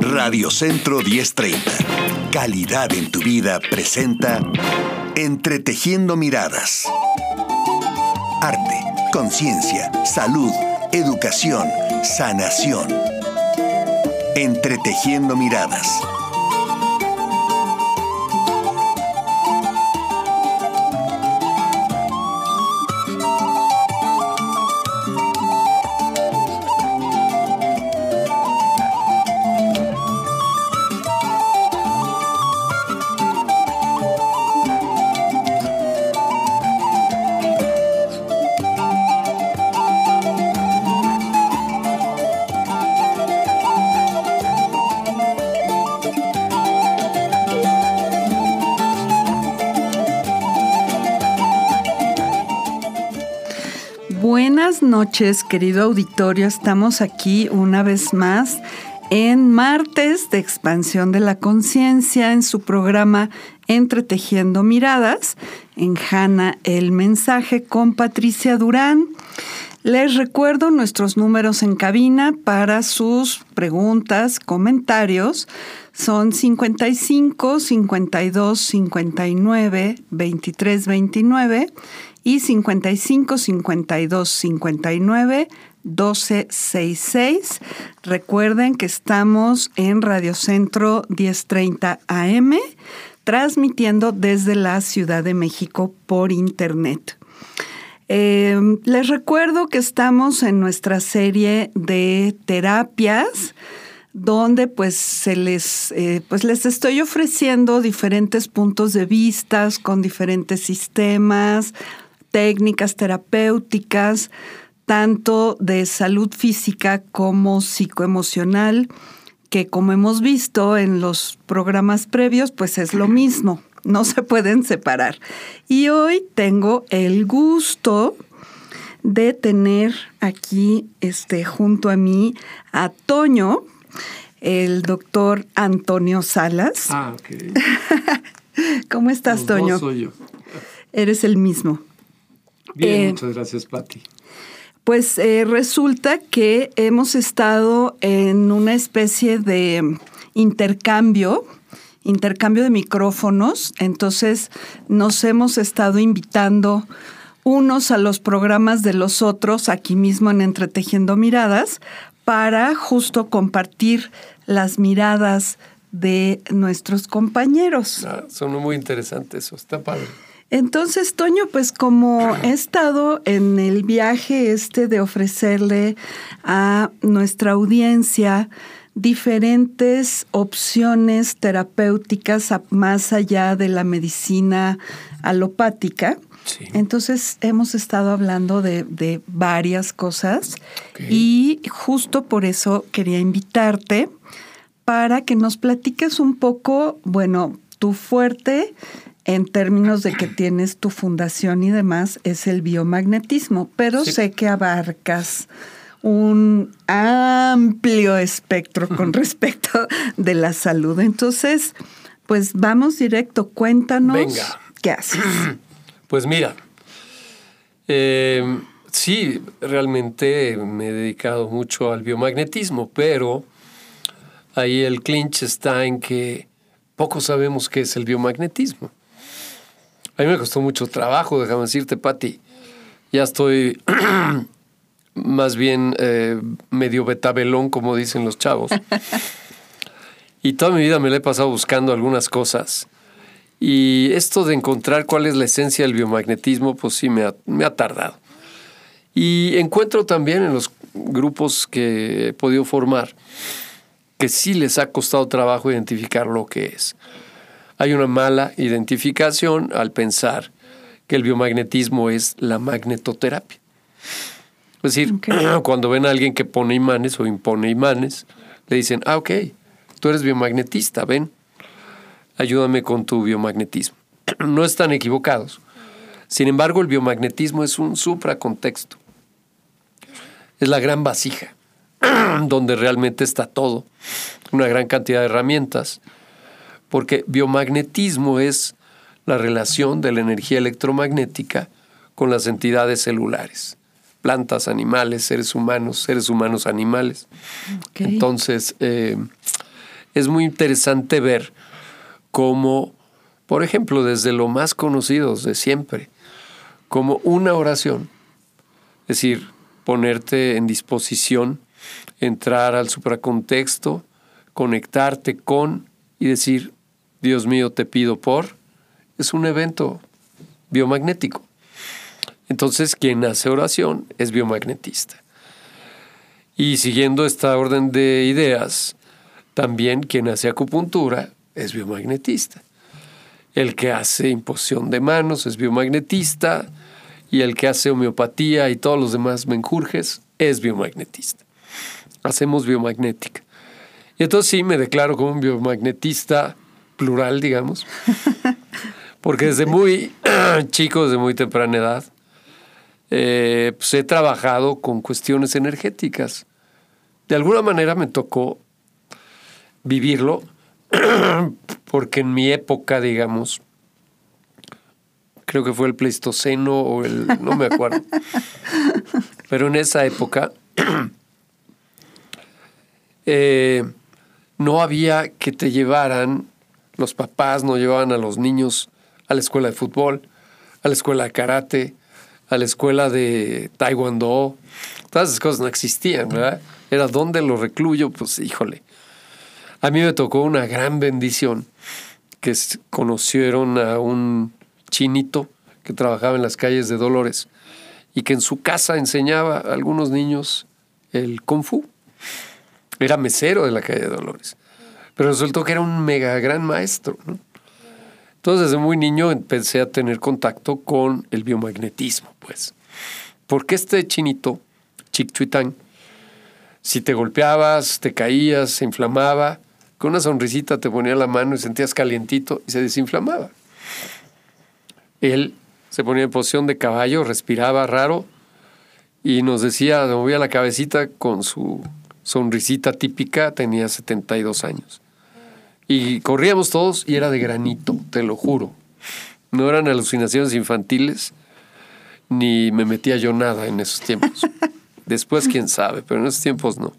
Radio Centro 1030. Calidad en tu vida presenta Entretejiendo Miradas. Arte, conciencia, salud, educación, sanación. Entretejiendo Miradas noches, querido auditorio. Estamos aquí una vez más en martes de expansión de la conciencia en su programa Entretejiendo Miradas, en Hanna el mensaje con Patricia Durán. Les recuerdo nuestros números en cabina para sus preguntas, comentarios. Son 55 52 59 23 29 y 55 52 59 12 66. Recuerden que estamos en Radio Centro 1030 AM, transmitiendo desde la Ciudad de México por Internet. Eh, les recuerdo que estamos en nuestra serie de terapias donde pues se les eh, pues les estoy ofreciendo diferentes puntos de vista con diferentes sistemas, técnicas terapéuticas, tanto de salud física como psicoemocional, que como hemos visto en los programas previos, pues es lo mismo, no se pueden separar. Y hoy tengo el gusto de tener aquí este, junto a mí a Toño, el doctor Antonio Salas. Ah, ok. ¿Cómo estás, Toño? soy yo. Eres el mismo. Bien, eh, muchas gracias, Patti. Pues eh, resulta que hemos estado en una especie de intercambio, intercambio de micrófonos, entonces nos hemos estado invitando unos a los programas de los otros aquí mismo en Entretejiendo Miradas para justo compartir las miradas de nuestros compañeros. Ah, son muy interesantes eso, está padre. Entonces, Toño, pues como he estado en el viaje este de ofrecerle a nuestra audiencia diferentes opciones terapéuticas más allá de la medicina alopática, entonces hemos estado hablando de, varias cosas y justo por eso quería invitarte para que nos platiques un poco, bueno, tu fuerte en términos de que tienes tu fundación y demás, es el biomagnetismo, pero sé que abarcas un amplio espectro con respecto de la salud. Entonces, pues vamos directo, cuéntanos qué haces. Pues mira, eh, sí, realmente me he dedicado mucho al biomagnetismo, pero ahí el clinch está en que poco sabemos qué es el biomagnetismo. A mí me costó mucho trabajo, déjame decirte, Patti. Ya estoy más bien eh, medio betabelón, como dicen los chavos. y toda mi vida me la he pasado buscando algunas cosas. Y esto de encontrar cuál es la esencia del biomagnetismo, pues sí me ha, me ha tardado. Y encuentro también en los grupos que he podido formar que sí les ha costado trabajo identificar lo que es hay una mala identificación al pensar que el biomagnetismo es la magnetoterapia. Es decir, cuando ven a alguien que pone imanes o impone imanes, le dicen, ah, ok, tú eres biomagnetista, ven, ayúdame con tu biomagnetismo. No están equivocados. Sin embargo, el biomagnetismo es un supracontexto. Es la gran vasija, donde realmente está todo, una gran cantidad de herramientas porque biomagnetismo es la relación de la energía electromagnética con las entidades celulares, plantas, animales, seres humanos, seres humanos, animales. Entonces, eh, es muy interesante ver cómo, por ejemplo, desde lo más conocidos de siempre, como una oración, es decir, ponerte en disposición, entrar al supracontexto, conectarte con y decir, Dios mío, te pido por, es un evento biomagnético. Entonces, quien hace oración es biomagnetista. Y siguiendo esta orden de ideas, también quien hace acupuntura es biomagnetista. El que hace imposición de manos es biomagnetista y el que hace homeopatía y todos los demás menjurjes es biomagnetista. Hacemos biomagnética. Y entonces sí me declaro como un biomagnetista plural, digamos, porque desde muy chico, desde muy temprana edad, eh, pues he trabajado con cuestiones energéticas. De alguna manera me tocó vivirlo, porque en mi época, digamos, creo que fue el Pleistoceno o el, no me acuerdo, pero en esa época eh, no había que te llevaran, los papás no llevaban a los niños a la escuela de fútbol, a la escuela de karate, a la escuela de taekwondo. Todas esas cosas no existían, ¿verdad? Era donde lo recluyo, pues híjole. A mí me tocó una gran bendición que conocieron a un chinito que trabajaba en las calles de Dolores y que en su casa enseñaba a algunos niños el kung fu. Era mesero de la calle de Dolores. Pero resultó que era un mega gran maestro. Entonces, desde muy niño empecé a tener contacto con el biomagnetismo, pues. Porque este chinito, Chichuitán, si te golpeabas, te caías, se inflamaba, con una sonrisita te ponía la mano y sentías calientito y se desinflamaba. Él se ponía en posición de caballo, respiraba raro y nos decía, movía la cabecita con su sonrisita típica, tenía 72 años. Y corríamos todos y era de granito, te lo juro. No eran alucinaciones infantiles, ni me metía yo nada en esos tiempos. Después, quién sabe, pero en esos tiempos no.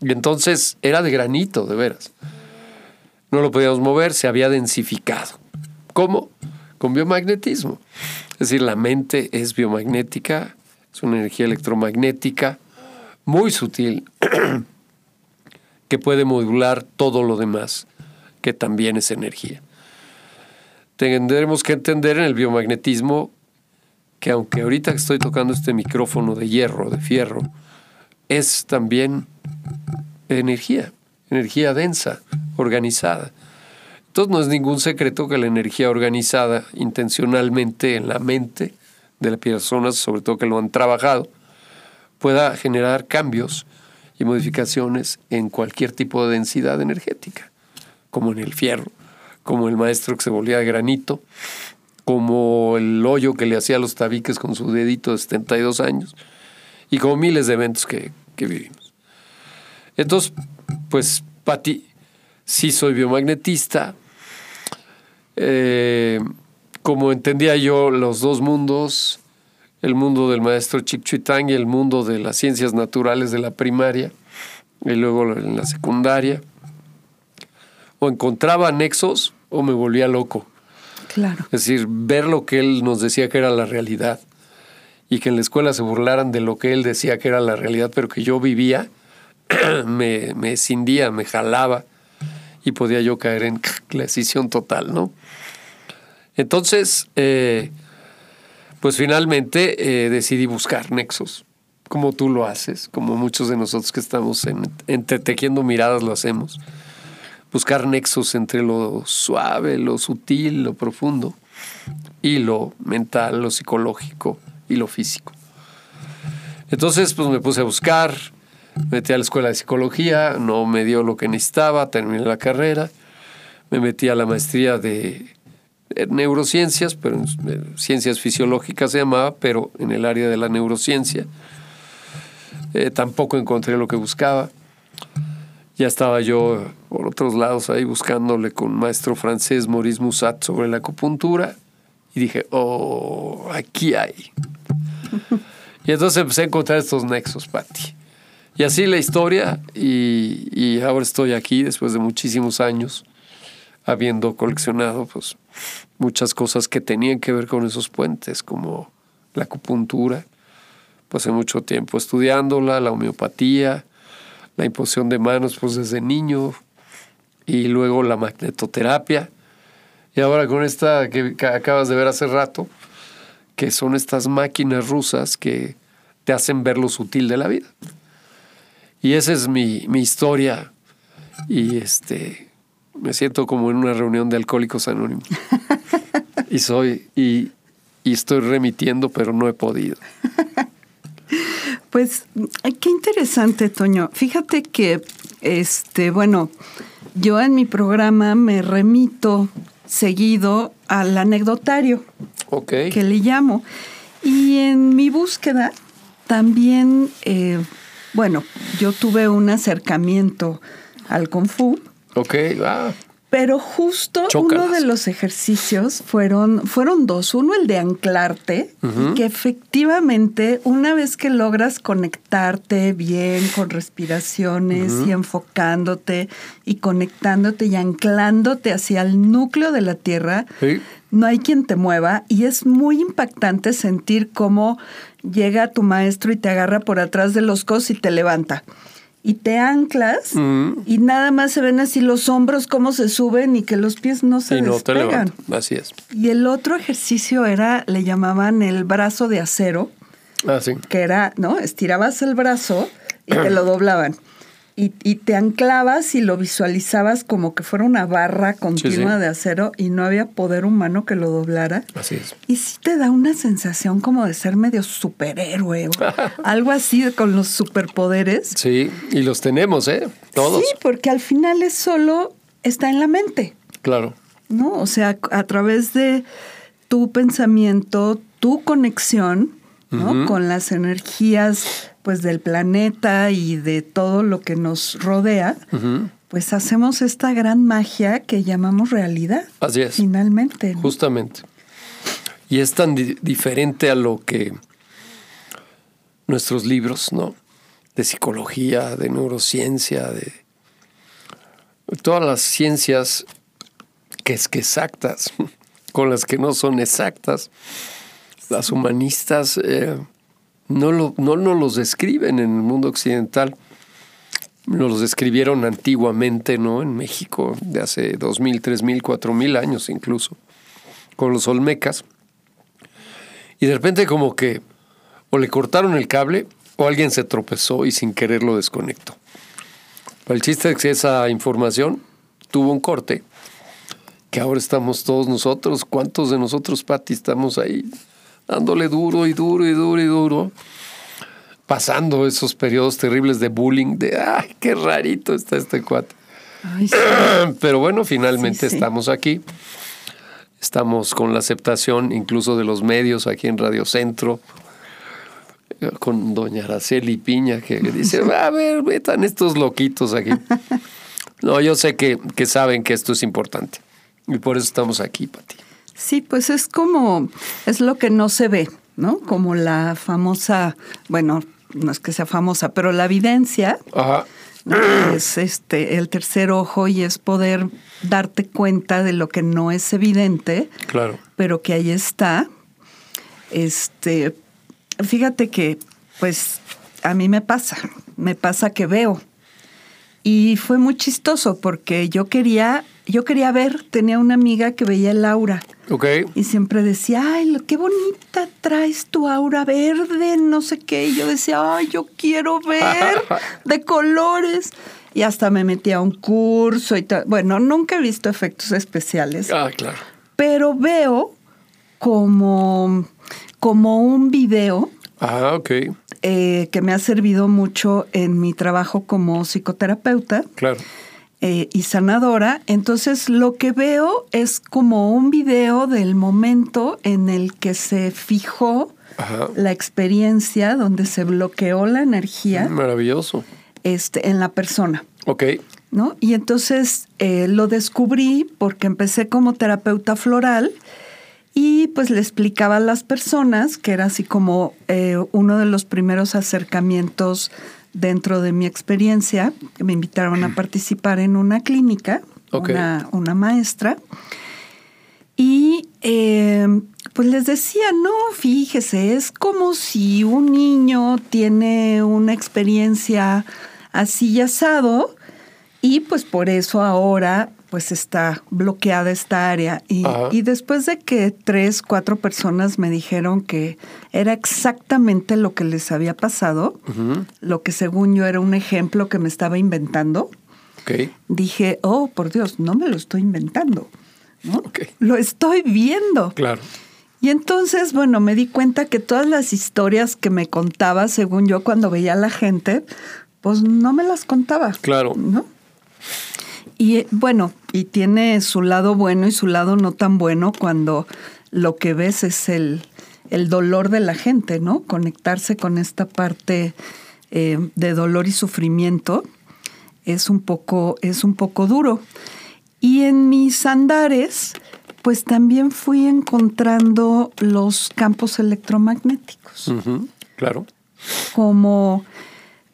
Y entonces era de granito, de veras. No lo podíamos mover, se había densificado. ¿Cómo? Con biomagnetismo. Es decir, la mente es biomagnética, es una energía electromagnética muy sutil que puede modular todo lo demás, que también es energía. Tendremos que entender en el biomagnetismo que aunque ahorita estoy tocando este micrófono de hierro, de fierro, es también energía, energía densa, organizada. Entonces no es ningún secreto que la energía organizada intencionalmente en la mente de las personas, sobre todo que lo han trabajado, pueda generar cambios y modificaciones en cualquier tipo de densidad energética, como en el fierro, como el maestro que se volvía de granito, como el hoyo que le hacía los tabiques con su dedito de 72 años, y como miles de eventos que, vivimos. Entonces, pues, Pati, sí soy biomagnetista. Eh, como entendía yo los dos mundos, el mundo del maestro Chichuitán y el mundo de las ciencias naturales de la primaria y luego en la secundaria. O encontraba nexos o me volvía loco. Claro. Es decir, ver lo que él nos decía que era la realidad y que en la escuela se burlaran de lo que él decía que era la realidad, pero que yo vivía, me, me cindía, me jalaba y podía yo caer en la total, ¿no? Entonces, eh, pues finalmente eh, decidí buscar nexos, como tú lo haces, como muchos de nosotros que estamos en, entretejiendo miradas lo hacemos. Buscar nexos entre lo suave, lo sutil, lo profundo, y lo mental, lo psicológico y lo físico. Entonces, pues me puse a buscar, metí a la escuela de psicología, no me dio lo que necesitaba, terminé la carrera, me metí a la maestría de neurociencias, pero en ciencias fisiológicas se llamaba, pero en el área de la neurociencia. Eh, tampoco encontré lo que buscaba. Ya estaba yo por otros lados ahí buscándole con maestro francés Maurice Musat sobre la acupuntura y dije, oh, aquí hay. y entonces empecé a encontrar estos nexos, Patti. Y así la historia, y, y ahora estoy aquí después de muchísimos años, habiendo coleccionado pues, muchas cosas que tenían que ver con esos puentes, como la acupuntura, pasé mucho tiempo estudiándola, la homeopatía, la imposición de manos pues desde niño, y luego la magnetoterapia, y ahora con esta que, acabas de ver hace rato, que son estas máquinas rusas que te hacen ver lo sutil de la vida. Y esa es mi, mi historia. Y este me siento como en una reunión de alcohólicos anónimos. y soy, y, y estoy remitiendo, pero no he podido. Pues qué interesante, Toño. Fíjate que, este, bueno, yo en mi programa me remito seguido al anecdotario, que le llamo. Y en mi búsqueda también, eh, bueno, yo tuve un acercamiento al Kung Fu, Ok, ah, pero justo Chócalas. uno de los ejercicios fueron, fueron dos. Uno, el de anclarte, que efectivamente, una vez que logras conectarte bien con respiraciones y enfocándote y conectándote y anclándote hacia el núcleo de la tierra, sí. no hay quien te mueva y es muy impactante sentir cómo llega tu maestro y te agarra por atrás de los codos y te levanta. Y te anclas y nada más se ven así los hombros cómo se suben y que los pies no se y no despegan. Así es. y el otro ejercicio era, le llamaban el brazo de acero, Ah, sí. que era, ¿no? Estirabas el brazo y te lo doblaban. Y, y te anclabas y lo visualizabas como que fuera una barra continua sí. de acero y no había poder humano que lo doblara. Así es. Y sí te da una sensación como de ser medio superhéroe o algo así con los superpoderes. Sí, y los tenemos, ¿eh? Todos. Sí, porque al final es solo está en la mente, Claro. ¿no? O sea, a través de tu pensamiento, tu conexión, ¿no? Con las energías pues del planeta y de todo lo que nos rodea, pues hacemos esta gran magia que llamamos realidad. Así es. Finalmente. ¿no? Justamente. Y es tan di- diferente a lo que nuestros libros, ¿no? De psicología, de neurociencia, de todas las ciencias que es que exactas, con las que no son exactas. Las humanistas eh, no, lo, no nos los describen en el mundo occidental. Nos los describieron antiguamente, ¿no? En México, de hace dos mil, tres mil, cuatro mil años incluso, con los olmecas. Y de repente como que o le cortaron el cable o alguien se tropezó y sin querer lo desconectó. Pero el chiste es que esa información tuvo un corte, que ahora estamos todos nosotros, ¿cuántos de nosotros, Pati, estamos ahí dándole duro y duro y duro y duro? pasando esos periodos terribles de bullying, de ay, qué rarito está este cuate. Ay, sí. Pero bueno, finalmente Sí, sí. estamos aquí. Estamos con la aceptación incluso de los medios aquí en Radio Centro, eh, con doña Araceli Piña, que dice, a ver, metan estos loquitos aquí. No, yo sé que, que saben que esto es importante. Y por eso estamos aquí, Pati. Sí, pues es como, es lo que no se ve, ¿no? Como la famosa, bueno, no es que sea famosa, pero la evidencia Ajá. ¿no? es este el tercer ojo y es poder darte cuenta de lo que no es evidente, Claro. pero que ahí está. Este, fíjate que, pues, a mí me pasa, me pasa que veo. Y fue muy chistoso porque yo quería, yo quería ver, tenía una amiga que veía el aura. Ok. Y siempre decía, ay, qué bonita traes tu aura verde, no sé qué. Y yo decía, ay, yo quiero ver de colores. Y hasta me metí a un curso y tal. Bueno, nunca he visto efectos especiales, Ah, claro. pero veo como, como un video Ah, ok. eh, que me ha servido mucho en mi trabajo como psicoterapeuta Claro. Eh, y sanadora. Entonces lo que veo es como un video del momento en el que se fijó Ajá. la experiencia, donde se bloqueó la energía Maravilloso. este, en la persona. Ok. ¿no? Y entonces eh, lo descubrí porque empecé como terapeuta floral y pues le explicaba a las personas que era así como eh, uno de los primeros acercamientos dentro de mi experiencia, me invitaron a participar en una clínica, una, una maestra, y eh, pues les decía, no, fíjese, es como si un niño tiene una experiencia así y asado, y pues por eso ahora pues está bloqueada esta área. Y, y después de que tres, cuatro personas me dijeron que era exactamente lo que les había pasado, lo que según yo era un ejemplo que me estaba inventando, dije, oh, por Dios, no me lo estoy inventando. Lo estoy viendo. Claro. Y entonces, bueno, me di cuenta que todas las historias que me contaba, según yo, cuando veía a la gente, pues no me las contaba. Claro. ¿No? Y eh, bueno, y tiene su lado bueno y su lado no tan bueno cuando lo que ves es el, el dolor de la gente, ¿no? Conectarse con esta parte eh, de dolor y sufrimiento es un poco, es un poco duro. Y en mis andares, pues también fui encontrando los campos electromagnéticos Claro. cómo,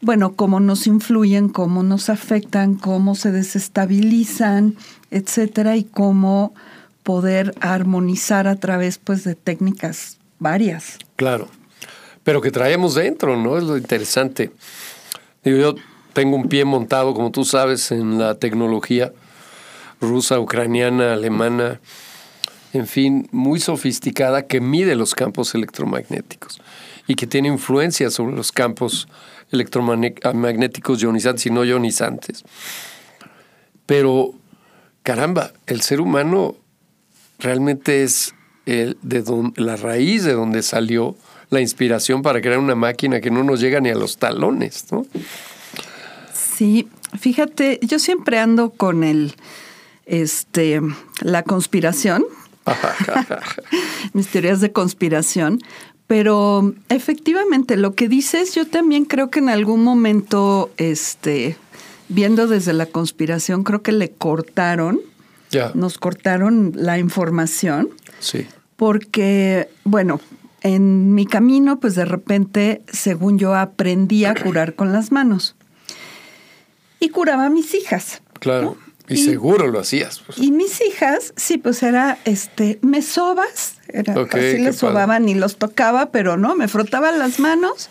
bueno, cómo nos influyen, cómo nos afectan, cómo se desestabilizan, etcétera, y cómo poder armonizar a través pues de técnicas varias. Claro. Pero que traemos dentro, ¿no? Es lo interesante. Yo tengo un pie montado, como tú sabes, en la tecnología rusa, ucraniana, alemana, en fin, muy sofisticada que mide los campos electromagnéticos y que tiene influencia sobre los campos electromagnéticos ionizantes y no ionizantes. Pero, caramba, el ser humano realmente es el, de don- la raíz de donde salió la inspiración para crear una máquina que no nos llega ni a los talones, ¿no? Sí, fíjate, yo siempre ando con el, este, la conspiración, mis teorías de conspiración, pero efectivamente lo que dices, yo también creo que en algún momento, este, viendo desde la conspiración, creo que le cortaron, ya, nos cortaron la información, sí. porque, bueno, en mi camino, pues de repente, según yo, aprendí a curar con las manos. Y curaba a mis hijas. Claro. ¿no? Y, seguro lo hacías. pues. Y mis hijas, sí, pues era, este, me sobas, era, así les sobaban y los tocaba, pero no, me frotaba las manos.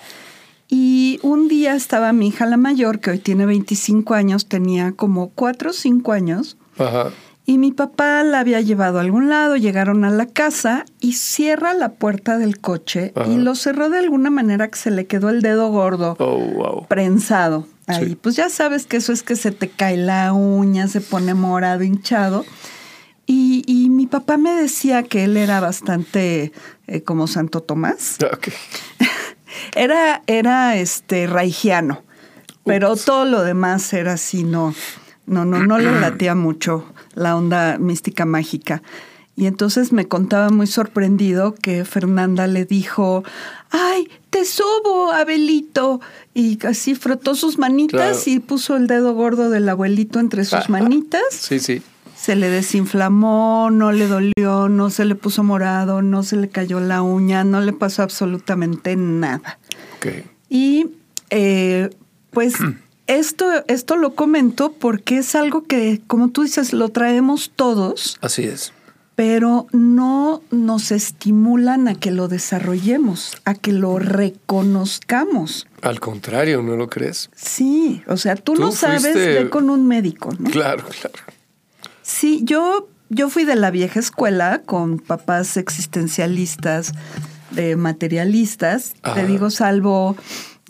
Y un día estaba mi hija la mayor, que hoy tiene 25 años, tenía como 4 o 5 años, Ajá. y mi papá la había llevado a algún lado, llegaron a la casa y cierra la puerta del coche Ajá. y lo cerró de alguna manera que se le quedó el dedo gordo Oh, wow. prensado ahí. Sí. Pues ya sabes que eso es que se te cae la uña, se pone morado, hinchado. Y, y mi papá me decía que él era bastante eh, como Santo Tomás. Era, era este raigiano, pero todo lo demás era así, no, no, no, no le latía mucho la onda mística mágica. Y entonces me contaba muy sorprendido que Fernanda le dijo, ay, te sobo, Abelito. Y así frotó sus manitas Claro. y puso el dedo gordo del abuelito entre sus manitas. Sí, sí. Se le desinflamó, no le dolió, no se le puso morado, no se le cayó la uña, no le pasó absolutamente nada. Y eh, pues esto, esto lo comento porque es algo que, como tú dices, lo traemos todos, Así es. Pero no nos estimulan a que lo desarrollemos, a que lo reconozcamos. Al contrario, ¿no lo crees? Sí, o sea, tú, Tú no sabes, fuiste- ve con un médico, ¿no? Claro, claro. Sí, yo, yo fui de la vieja escuela con papás existencialistas, de materialistas. Ajá. Te digo, salvo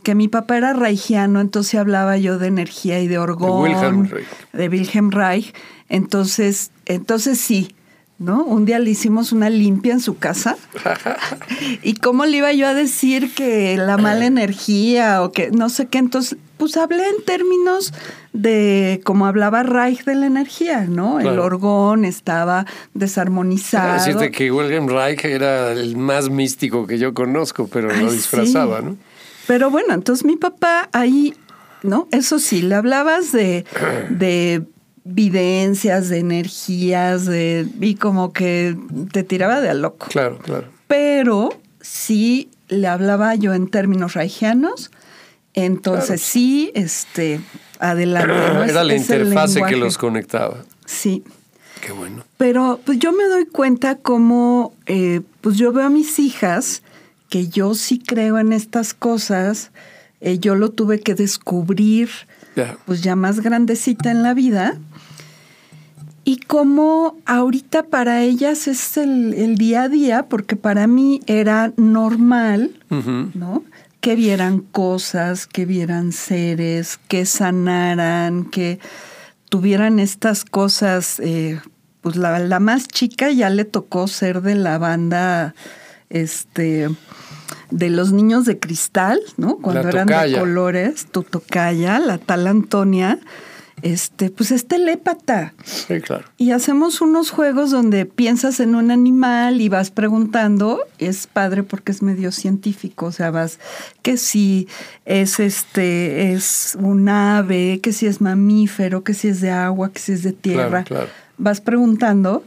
que mi papá era reichiano, entonces hablaba yo de energía y de orgón. Wilhelm Reich. De Wilhelm Reich. Entonces, entonces sí, ¿no? Un día le hicimos una limpia en su casa. ¿Y cómo le iba yo a decir que la mala energía o que no sé qué? Entonces, pues hablé en términos de como hablaba Reich de la energía, ¿no? El orgón estaba desarmonizado. Decirte que Wilhelm Reich era el más místico que yo conozco, pero Ay, lo disfrazaba, sí. ¿no? Pero bueno, entonces mi papá ahí, ¿no? Eso sí, le hablabas de, de videncias, de energías, de, y como que te tiraba de a loco. Claro, claro. Pero sí le hablaba yo en términos reichianos Entonces sí, este, adelante. ¿no? Es- Era la es interfase que los conectaba. Sí. Qué bueno. Pero pues yo me doy cuenta como, eh, pues yo veo a mis hijas, que yo sí creo en estas cosas, eh, yo lo tuve que descubrir pues ya más grandecita en la vida. Y como ahorita para ellas es el, el día a día, porque para mí era normal. ¿no? Que vieran cosas, que vieran seres, que sanaran, que tuvieran estas cosas. eh, pues la, la más chica ya le tocó ser de la banda, este, de los niños de cristal, ¿no? Cuando La eran de colores, tu tocaya, la tal Antonia, este, pues es telépata. Sí, claro. Y hacemos unos juegos donde piensas en un animal y vas preguntando. Es padre porque es medio científico. O sea, vas que si es este, es un ave, que si es mamífero, que si es de agua, que si es de tierra. Claro, claro. Vas preguntando.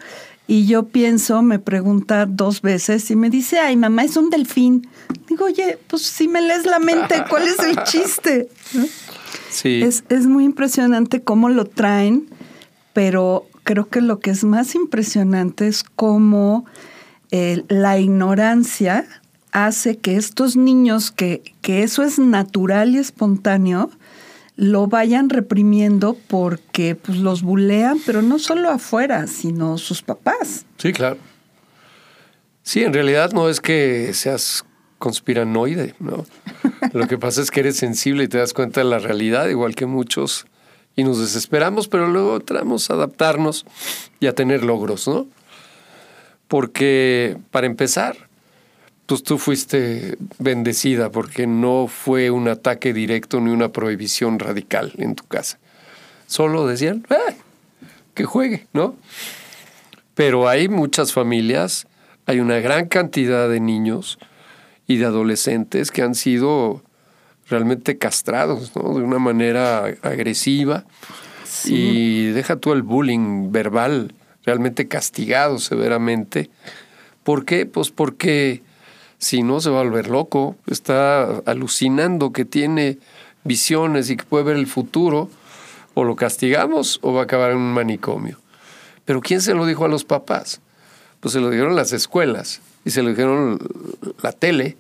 Y yo pienso, me pregunta dos veces y me dice, ay, mamá, es un delfín. Digo, oye, pues si me lees la mente, ¿cuál es el chiste? ¿No? Sí. Es, es muy impresionante cómo lo traen, pero creo que lo que es más impresionante es cómo eh, la ignorancia hace que estos niños, que, que eso es natural y espontáneo, lo vayan reprimiendo porque pues, los bulean, pero no solo afuera, sino sus papás. Sí, claro. Sí, en realidad no es que seas conspiranoide, ¿no? Lo que pasa es que eres sensible y te das cuenta de la realidad, igual que muchos, y nos desesperamos, pero luego tratamos a adaptarnos y a tener logros, ¿no? Porque, para empezar, pues tú fuiste bendecida porque no fue un ataque directo ni una prohibición radical en tu casa. Solo decían, "Ah, que juegue, ¿no? Pero hay muchas familias, hay una gran cantidad de niños y de adolescentes que han sido realmente castrados, ¿no? De una manera agresiva. Y deja tú el bullying verbal, realmente castigados severamente. ¿Por qué? Pues porque si no se va a volver loco, está alucinando que tiene visiones y que puede ver el futuro, o lo castigamos o va a acabar en un manicomio. Pero ¿quién se lo dijo a los papás? Pues se lo dijeron las escuelas y se lo dijeron la tele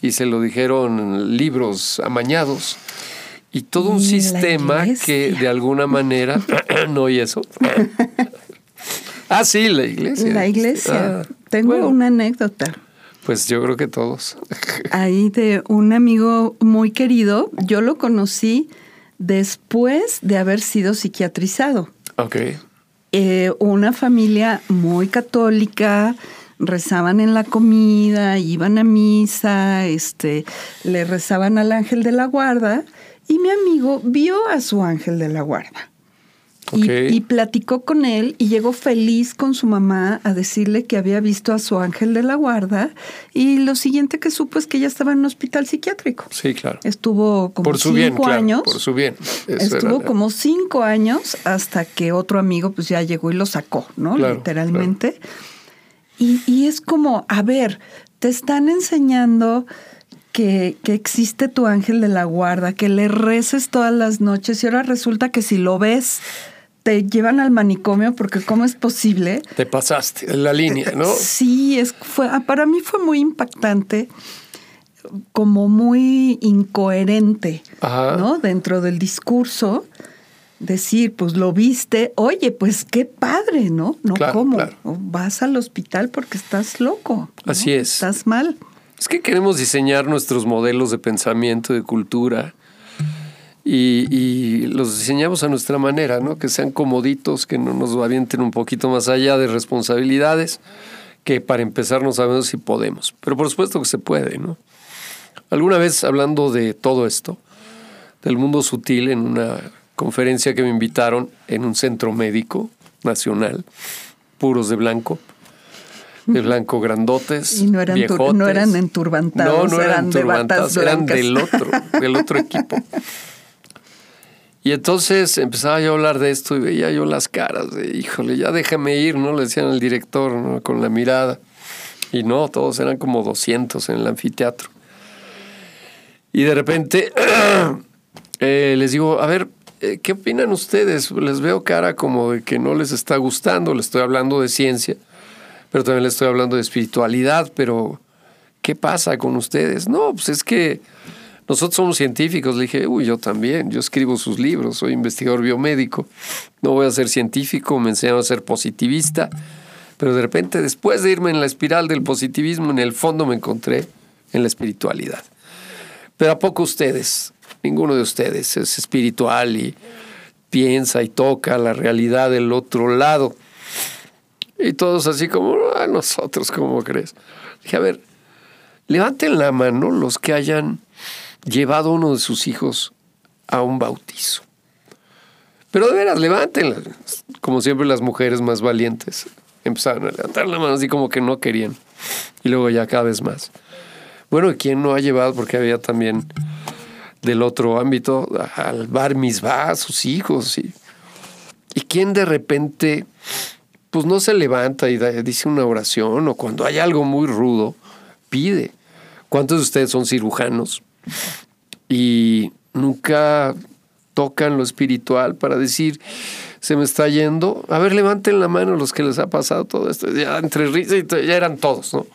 y se lo dijeron libros amañados y todo un Y la sistema que de alguna manera no y eso. ah, sí, la iglesia. La iglesia. Ah, Tengo bueno, una anécdota. Pues yo creo que todos. ahí de un amigo muy querido. Yo lo conocí después de haber sido psiquiatrizado. ok. Eh, una familia muy católica, rezaban en la comida, iban a misa, este, le rezaban al ángel de la guarda y mi amigo vio a su ángel de la guarda. Y, Ok. y platicó con él y llegó feliz con su mamá a decirle que había visto a su ángel de la guarda y lo siguiente que supo es que ella estaba en un hospital psiquiátrico. Sí, claro. Estuvo como por su cinco bien, claro, años. por su bien. Eso Estuvo era- como cinco años hasta que otro amigo pues ya llegó y lo sacó, ¿no? Claro, Literalmente. Y, y es como, a ver, te están enseñando que, que existe tu ángel de la guarda, que le reces todas las noches y ahora resulta que si lo ves te llevan al manicomio porque cómo es posible. Te pasaste en la línea, ¿no? Sí, es, fue, ah, para mí fue muy impactante, como muy incoherente, Ajá. ¿no? Dentro del discurso, decir, pues lo viste, oye, pues qué padre, ¿no? No, Claro, ¿cómo? claro. Vas al hospital porque estás loco. ¿no? Así es. Estás mal. Es que queremos diseñar nuestros modelos de pensamiento, de cultura, y, y los diseñamos a nuestra manera, ¿no? Que sean comoditos, que no nos avienten un poquito más allá de responsabilidades, que para empezar no sabemos si podemos. Pero por supuesto que se puede, ¿no? Alguna vez hablando de todo esto, del mundo sutil, en una conferencia que me invitaron en un centro médico nacional, puros de blanco, de blanco grandotes, Y no eran viejotes. no eran enturbantados, no, no eran, eran de eran del otro, del otro equipo. Y entonces empezaba yo a hablar de esto y veía yo las caras de, híjole, ya déjame ir, ¿no? Le decían al director, ¿no? Con la mirada. Y no, todos eran como 200 en el anfiteatro. Y de repente eh, les digo, a ver, ¿qué opinan ustedes? Les veo cara como de que no les está gustando, les estoy hablando de ciencia, pero también les estoy hablando de espiritualidad, pero ¿qué pasa con ustedes? No, pues es que nosotros somos científicos. Le dije, uy, yo también, yo escribo sus libros, soy investigador biomédico, no voy a ser científico, me enseñaron a ser positivista, pero de repente después de irme en la espiral del positivismo, en el fondo me encontré en la espiritualidad. Pero ¿a poco ustedes? Ninguno de ustedes es espiritual y piensa y toca la realidad del otro lado. Y todos así como, a nosotros, ¿cómo crees? Dije, a ver, levanten la mano los que hayan llevado a uno de sus hijos a un bautizo. Pero de veras, levántenla. Como siempre las mujeres más valientes empezaron a levantar la mano así como que no querían. Y luego ya cada vez más. Bueno, ¿quién no ha llevado? Porque había también del otro ámbito al bar misbah a sus hijos. Y, y quién de repente, pues no se levanta y dice una oración o cuando hay algo muy rudo, pide. ¿Cuántos de ustedes son cirujanos? y nunca tocan lo espiritual para decir, se me está yendo. A ver, levanten la mano los que les ha pasado todo esto. Ya entre risas ya eran todos, ¿no?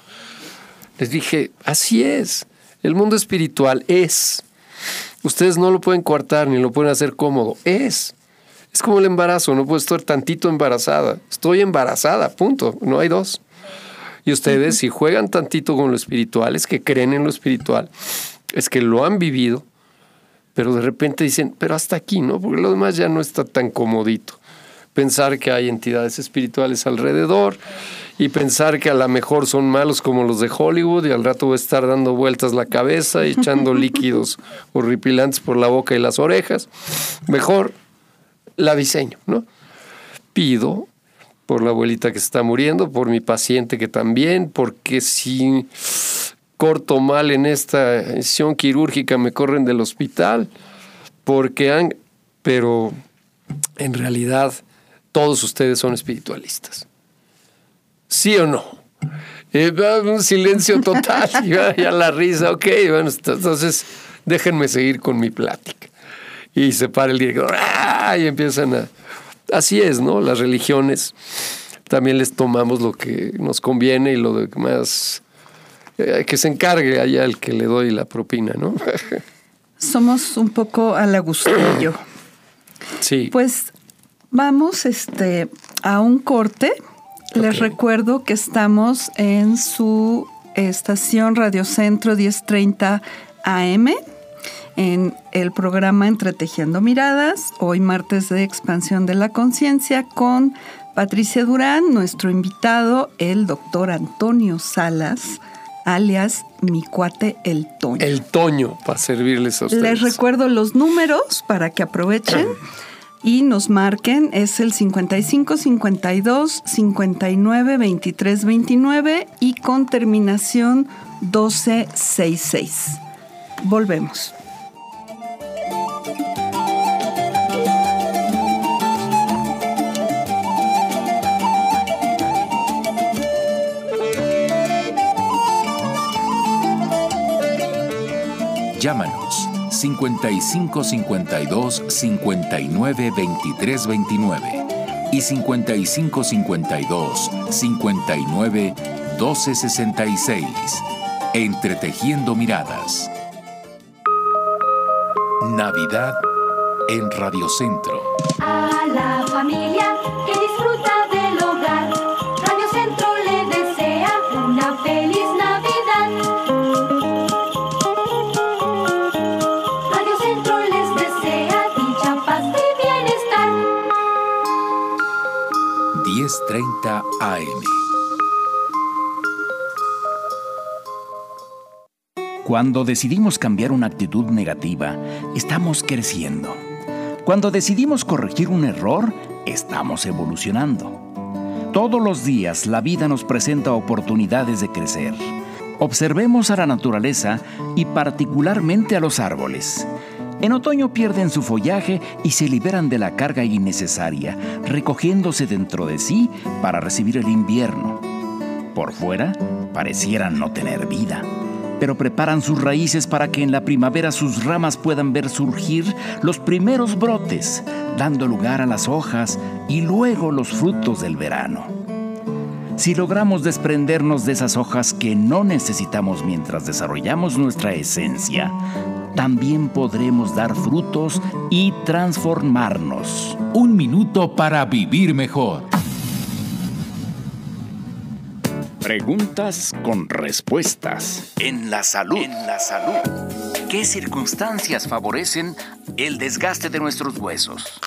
Les dije, así es. El mundo espiritual es. Ustedes no lo pueden coartar ni lo pueden hacer cómodo. Es. Es como el embarazo. No puedo estar tantito embarazada. Estoy embarazada, punto. No hay dos. Y ustedes, si juegan tantito con lo espiritual, es que creen en lo espiritual, es que lo han vivido, pero de repente dicen, pero hasta aquí, ¿no? Porque lo demás ya no está tan comodito. Pensar que hay entidades espirituales alrededor y pensar que a lo mejor son malos como los de Hollywood y al rato voy a estar dando vueltas la cabeza y echando líquidos horripilantes por la boca y las orejas. Mejor la diseño, ¿no? Pido por la abuelita que está muriendo, por mi paciente que también, porque si corto mal en esta sesión quirúrgica, me corren del hospital, porque han, pero en realidad todos ustedes son espiritualistas. ¿Sí o no? Eh, un silencio total y ya la risa, ok, bueno, entonces déjenme seguir con mi plática. Y se para el director, ¡ah! y empiezan a... Así es, ¿no? Las religiones también les tomamos lo que nos conviene y lo de más eh, que se encargue allá el que le doy la propina, ¿no? Somos un poco al agustillo. Sí. Pues vamos este, a un corte. Les recuerdo que estamos en su estación Radio Centro 1030 AM en el programa Entretejiendo Miradas, hoy martes de expansión de la conciencia con Patricia Durán, nuestro invitado, el doctor Antonio Salas, alias mi cuate el Toño. El Toño, para servirles a ustedes. Les recuerdo los números para que aprovechen y nos marquen. Es el 55 52 59 23 29 y con terminación 1266. Volvemos. Llámanos 55 52 59 23 29 y 55 52 59 12 66. Entretejiendo miradas. Navidad en Radio Centro. A la familia que disfruta 1030 AM. Cuando decidimos cambiar una actitud negativa, estamos creciendo. Cuando decidimos corregir un error, estamos evolucionando. Todos los días la vida nos presenta oportunidades de crecer. Observemos a la naturaleza y particularmente a los árboles. En otoño pierden su follaje y se liberan de la carga innecesaria, recogiéndose dentro de sí para recibir el invierno. Por fuera, parecieran no tener vida pero preparan sus raíces para que en la primavera sus ramas puedan ver surgir los primeros brotes, dando lugar a las hojas y luego los frutos del verano. Si logramos desprendernos de esas hojas que no necesitamos mientras desarrollamos nuestra esencia, también podremos dar frutos y transformarnos. Un minuto para vivir mejor. Preguntas con respuestas. En la salud. En la salud. ¿Qué circunstancias favorecen el desgaste de nuestros huesos?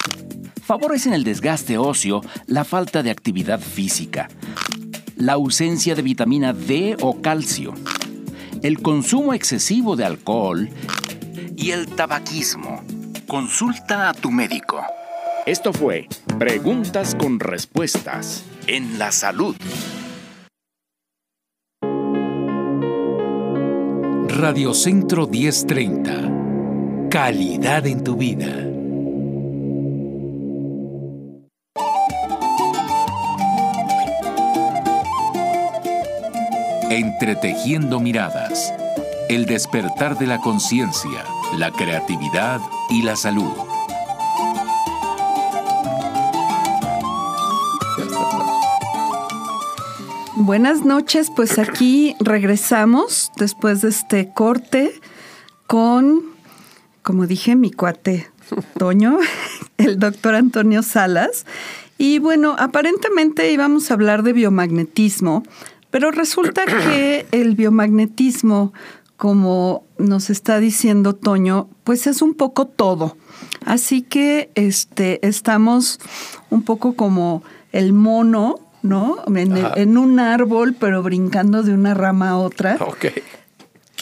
Favorecen el desgaste óseo la falta de actividad física, la ausencia de vitamina D o calcio, el consumo excesivo de alcohol y el tabaquismo. Consulta a tu médico. Esto fue Preguntas con Respuestas en la Salud. Radiocentro 1030. Calidad en tu vida. Entretejiendo miradas. El despertar de la conciencia, la creatividad y la salud. Buenas noches, pues aquí regresamos después de este corte con, como dije, mi cuate Toño, el doctor Antonio Salas. Y bueno, aparentemente íbamos a hablar de biomagnetismo, pero resulta que el biomagnetismo, como nos está diciendo Toño, pues es un poco todo. Así que este, estamos un poco como el mono ¿no? En, en, un árbol, pero brincando de una rama a otra. Ok.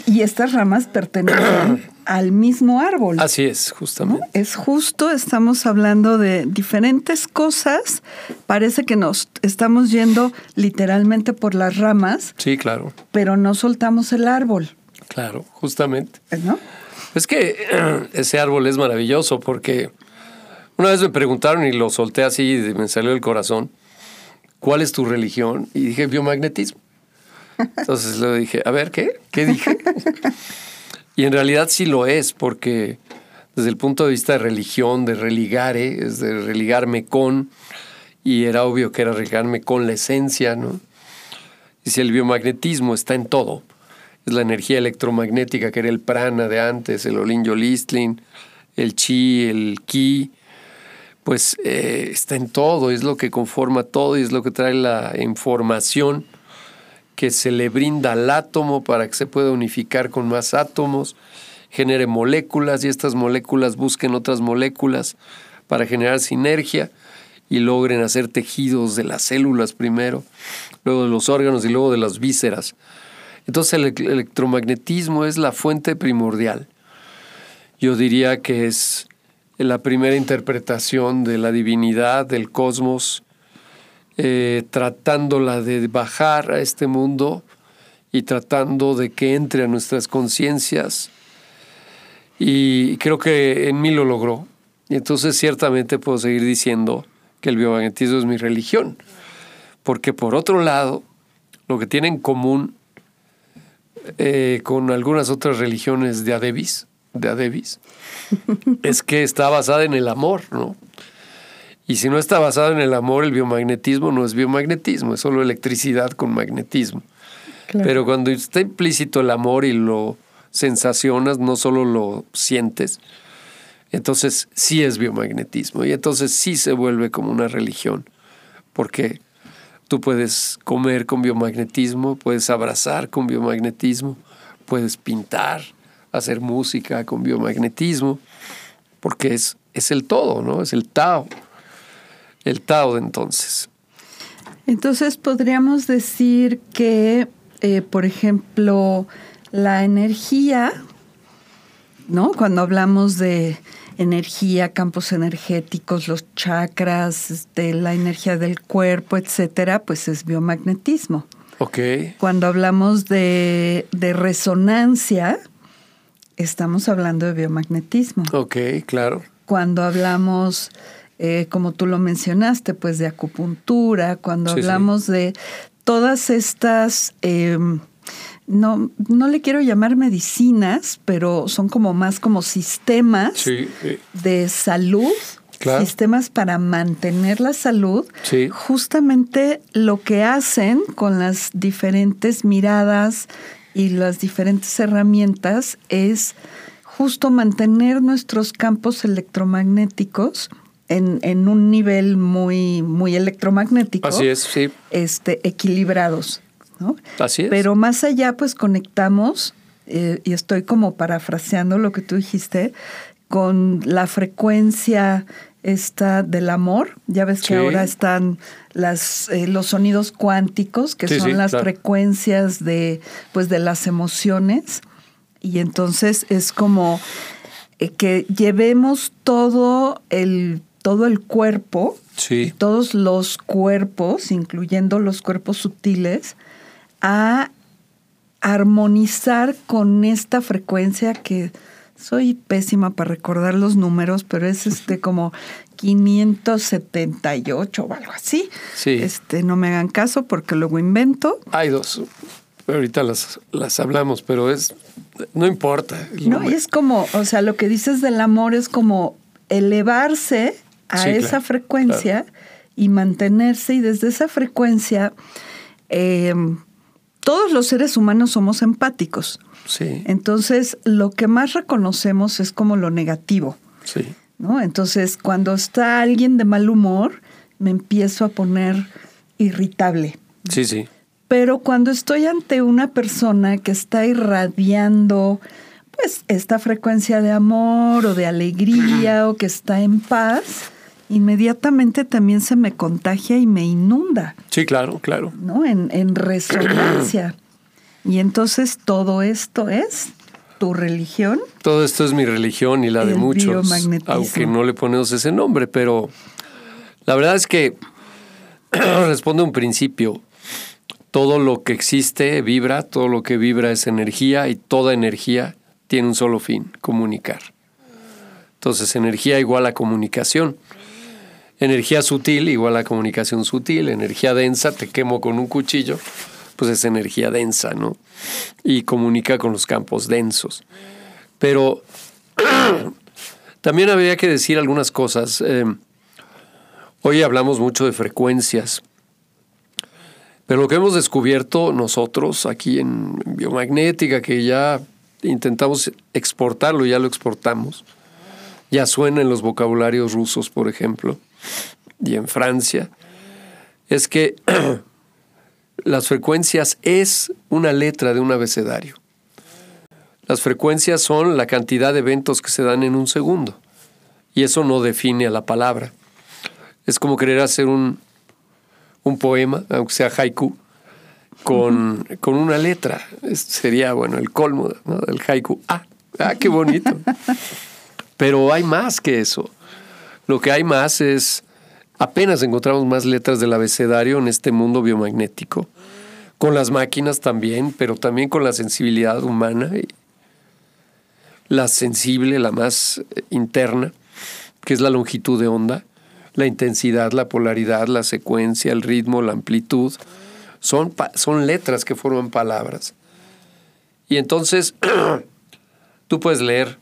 Y estas ramas pertenecen al mismo árbol. Así es, justamente. ¿no? Es justo, estamos hablando de diferentes cosas. Parece que nos estamos yendo literalmente por las ramas. Sí, claro. Pero no soltamos el árbol. Claro, justamente. ¿No? Es que ese árbol es maravilloso porque una vez me preguntaron y lo solté así y me salió el corazón. ¿cuál es tu religión? Y dije, biomagnetismo. Entonces le dije, a ver, ¿qué? ¿Qué dije? y en realidad sí lo es, porque desde el punto de vista de religión, de religare, es de religarme con, y era obvio que era religarme con la esencia, ¿no? Y si el biomagnetismo está en todo, es la energía electromagnética que era el prana de antes, el olin el chi, el ki, pues eh, está en todo, es lo que conforma todo y es lo que trae la información que se le brinda al átomo para que se pueda unificar con más átomos, genere moléculas y estas moléculas busquen otras moléculas para generar sinergia y logren hacer tejidos de las células primero, luego de los órganos y luego de las vísceras. Entonces el electromagnetismo es la fuente primordial. Yo diría que es la primera interpretación de la divinidad, del cosmos, eh, tratándola de bajar a este mundo y tratando de que entre a nuestras conciencias. Y creo que en mí lo logró. Y entonces ciertamente puedo seguir diciendo que el biomagnetismo es mi religión. Porque por otro lado, lo que tiene en común eh, con algunas otras religiones de Adebis de Adebis, es que está basada en el amor, ¿no? Y si no está basado en el amor, el biomagnetismo no es biomagnetismo, es solo electricidad con magnetismo. Pero cuando está implícito el amor y lo sensacionas, no solo lo sientes, entonces sí es biomagnetismo. Y entonces sí se vuelve como una religión. Porque tú puedes comer con biomagnetismo, puedes abrazar con biomagnetismo, puedes pintar, hacer música con biomagnetismo, porque es, es el todo, ¿no? Es el Tao. El Tao de entonces. Entonces podríamos decir que, eh, por ejemplo, la energía, ¿no? Cuando hablamos de energía, campos energéticos, los chakras, este, la energía del cuerpo, etcétera, pues es biomagnetismo. Ok. Cuando hablamos de, de resonancia, estamos hablando de biomagnetismo. Ok, claro. Cuando hablamos, eh, como tú lo mencionaste, pues de acupuntura, cuando hablamos de todas estas em, no, no le quiero llamar medicinas, pero son como más como sistemas Sí, sí. de salud, Claro. sistemas para mantener la salud, Sí. justamente lo que hacen con las diferentes miradas y las diferentes herramientas es justo mantener nuestros campos electromagnéticos en, en un nivel muy, muy electromagnético Así es, sí. este, equilibrados. ¿No? Así es. Pero más allá, pues conectamos, eh, y estoy como parafraseando lo que tú dijiste, con la frecuencia esta del amor. Ya ves que Sí. ahora están las, eh, los sonidos cuánticos, que Sí, son sí, las claro. frecuencias de, pues, de las emociones. Y entonces es como eh, que llevemos todo el, todo el cuerpo Sí. todos los cuerpos, incluyendo los cuerpos sutiles, a armonizar con esta frecuencia que soy pésima para recordar los números, pero es este como 578 o algo así. Sí. Este, no me hagan caso porque luego invento. Hay dos. Ahorita las, las hablamos, pero es. No importa. No, y es como, o sea, lo que dices del amor es como elevarse a Sí, esa claro, frecuencia y mantenerse y desde esa frecuencia eh, todos los seres humanos somos empáticos. Sí. Entonces, lo que más reconocemos es como lo negativo, Sí. ¿no? Entonces, cuando está alguien de mal humor, me empiezo a poner irritable. Sí, sí. Pero cuando estoy ante una persona que está irradiando pues esta frecuencia de amor o de alegría o que está en paz, inmediatamente también se me contagia y me inunda, Sí, claro, claro. ¿no? En, en resonancia. Y entonces todo esto es tu religión. Todo esto es mi religión y la de muchos, aunque no le ponemos ese nombre, pero la verdad es que responde a un principio. Todo lo que existe vibra, todo lo que vibra es energía y toda energía tiene un solo fin, comunicar. Entonces, energía igual a comunicación. Energía sutil igual a comunicación sutil. Energía densa, te quemo con un cuchillo, pues es energía densa, ¿no? Y comunica con los campos densos. Pero también habría que decir algunas cosas. Eh, hoy hablamos mucho de frecuencias. Pero lo que hemos descubierto nosotros aquí en biomagnética, que ya intentamos exportarlo, ya lo exportamos, ya suena en los vocabularios rusos, por ejemplo, y en Francia, es que las frecuencias es una letra de un abecedario. Las frecuencias son la cantidad de eventos que se dan en un segundo. Y eso no define a la palabra. Es como querer hacer un, un poema, aunque sea haiku, con, con una letra. Es- sería, bueno, el colmo ¿no? del haiku. Ah, ah, qué bonito. Pero hay más que eso. Lo que hay más es, apenas encontramos más letras del abecedario en este mundo biomagnético. Con las máquinas también, pero también con la sensibilidad humana. la sensible, la más eh, interna, que es la longitud de onda, la intensidad, la polaridad, la secuencia, el ritmo, la amplitud. Son, son letras que forman palabras. Y entonces tú puedes leer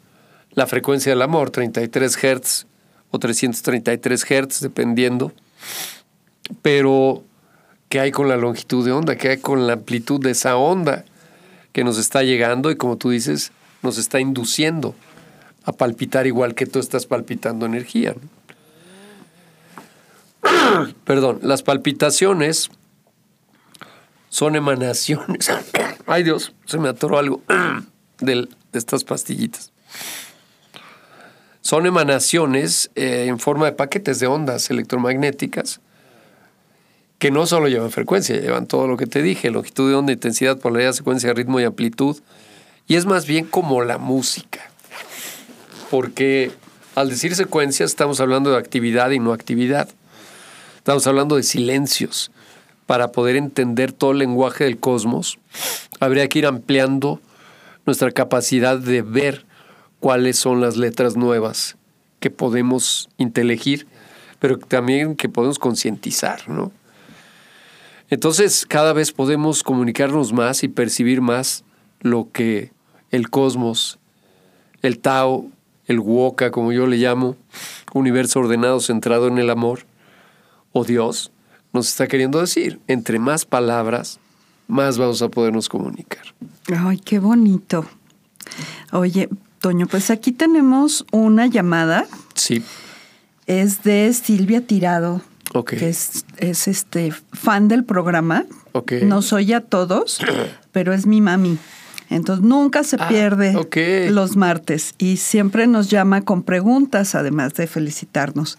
la frecuencia del amor, 33 Hz o 333 Hz, dependiendo. Pero, ¿qué hay con la longitud de onda? ¿Qué hay con la amplitud de esa onda que nos está llegando y, como tú dices, nos está induciendo a palpitar igual que tú estás palpitando energía? Perdón, las palpitaciones son emanaciones. Ay Dios, se me atoró algo de estas pastillitas. Son emanaciones eh, en forma de paquetes de ondas electromagnéticas que no solo llevan frecuencia, llevan todo lo que te dije, longitud de onda, intensidad, polaridad, secuencia, ritmo y amplitud. Y es más bien como la música. Porque al decir secuencia estamos hablando de actividad y no actividad. Estamos hablando de silencios. Para poder entender todo el lenguaje del cosmos, habría que ir ampliando nuestra capacidad de ver cuáles son las letras nuevas que podemos intelegir, pero también que podemos concientizar, ¿no? Entonces, cada vez podemos comunicarnos más y percibir más lo que el cosmos, el Tao, el Woka, como yo le llamo, universo ordenado centrado en el amor, o Dios, nos está queriendo decir. Entre más palabras, más vamos a podernos comunicar. Ay, qué bonito. Oye, Toño, pues aquí tenemos una llamada. Sí. Es de Silvia Tirado, Ok. que es, es este fan del programa. Ok. Nos oye a todos, pero es mi mami. Entonces nunca se Ah, pierde los martes y siempre nos llama con preguntas, además de felicitarnos.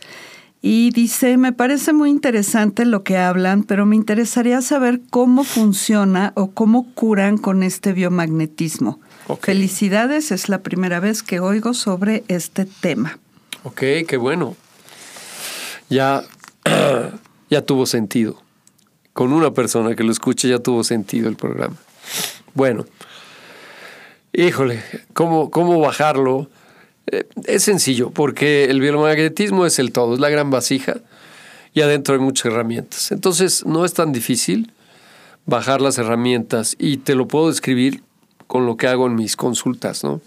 Y dice, me parece muy interesante lo que hablan, pero me interesaría saber cómo funciona o cómo curan con este biomagnetismo. Felicidades, es la primera vez que oigo sobre este tema. Ok, qué bueno. Ya, ya tuvo sentido. Con una persona que lo escuche ya tuvo sentido el programa. Bueno, híjole, ¿cómo, cómo bajarlo? Eh, es sencillo, porque el biomagnetismo es el todo, es la gran vasija y adentro hay muchas herramientas. Entonces, no es tan difícil bajar las herramientas y te lo puedo describir con lo que hago en mis consultas, ¿no?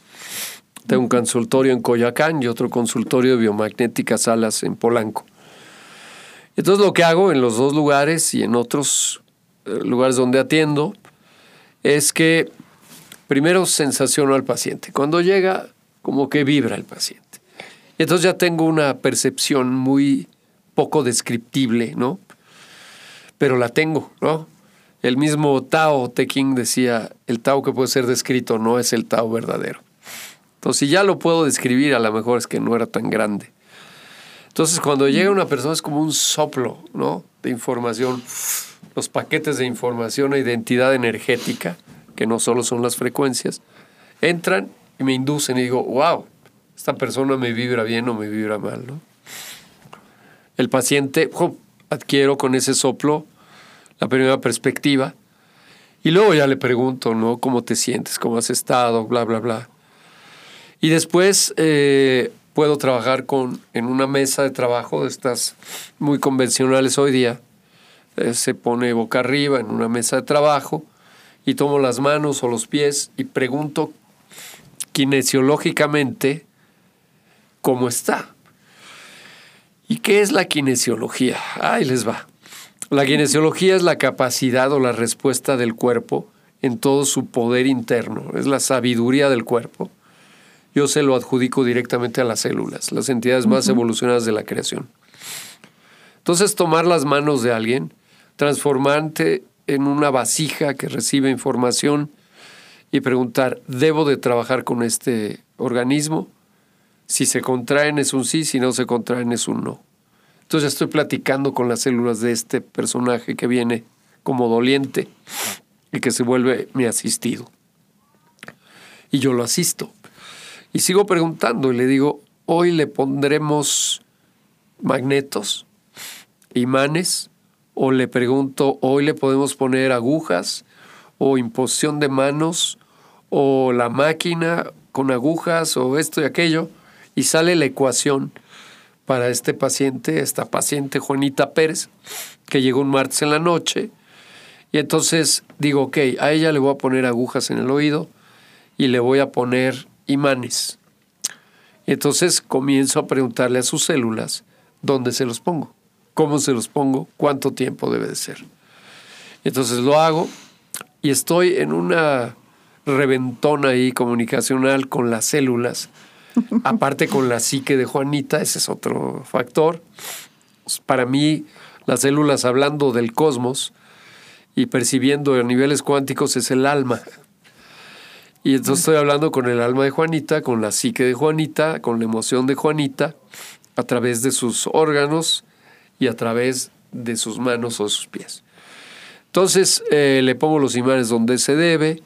Tengo un consultorio en Coyoacán y otro consultorio de biomagnética salas en Polanco. Entonces lo que hago en los dos lugares y en otros eh, lugares donde atiendo es que primero sensaciono al paciente. Cuando llega, como que vibra el paciente. Y entonces ya tengo una percepción muy poco descriptible, ¿no? Pero la tengo, ¿no? El mismo Tao Te Ching decía, el Tao que puede ser descrito no es el Tao verdadero. Entonces, si ya lo puedo describir, a lo mejor es que no era tan grande. Entonces, cuando llega una persona es como un soplo, ¿no? De información, los paquetes de información e identidad energética, que no solo son las frecuencias, entran y me inducen y digo, wow, esta persona me vibra bien o me vibra mal, ¿no? El paciente, ¡jo! adquiero con ese soplo la primera perspectiva y luego ya le pregunto, ¿no? ¿Cómo te sientes? ¿Cómo has estado? Bla, bla, bla. Y después eh, puedo trabajar con, en una mesa de trabajo de estas muy convencionales hoy día. Eh, se pone boca arriba en una mesa de trabajo y tomo las manos o los pies y pregunto kinesiológicamente cómo está. ¿Y qué es la kinesiología? Ahí les va. La kinesiología es la capacidad o la respuesta del cuerpo en todo su poder interno, es la sabiduría del cuerpo yo se lo adjudico directamente a las células, las entidades más evolucionadas de la creación. Entonces, tomar las manos de alguien, transformarte en una vasija que recibe información y preguntar, ¿debo de trabajar con este organismo? Si se contraen es un sí, si no se contraen es un no. Entonces estoy platicando con las células de este personaje que viene como doliente y que se vuelve mi asistido. Y yo lo asisto. Y sigo preguntando y le digo, hoy le pondremos magnetos, imanes, o le pregunto, hoy le podemos poner agujas, o imposición de manos, o la máquina con agujas, o esto y aquello, y sale la ecuación para este paciente, esta paciente Juanita Pérez, que llegó un martes en la noche, y entonces digo, ok, a ella le voy a poner agujas en el oído y le voy a poner imanes. Entonces comienzo a preguntarle a sus células dónde se los pongo, cómo se los pongo, cuánto tiempo debe de ser. Entonces lo hago y estoy en una reventona ahí comunicacional con las células, aparte con la psique de Juanita, ese es otro factor. Para mí, las células hablando del cosmos y percibiendo a niveles cuánticos es el alma. Y entonces estoy hablando con el alma de Juanita, con la psique de Juanita, con la emoción de Juanita, a través de sus órganos y a través de sus manos o sus pies. Entonces eh, le pongo los imanes donde se debe.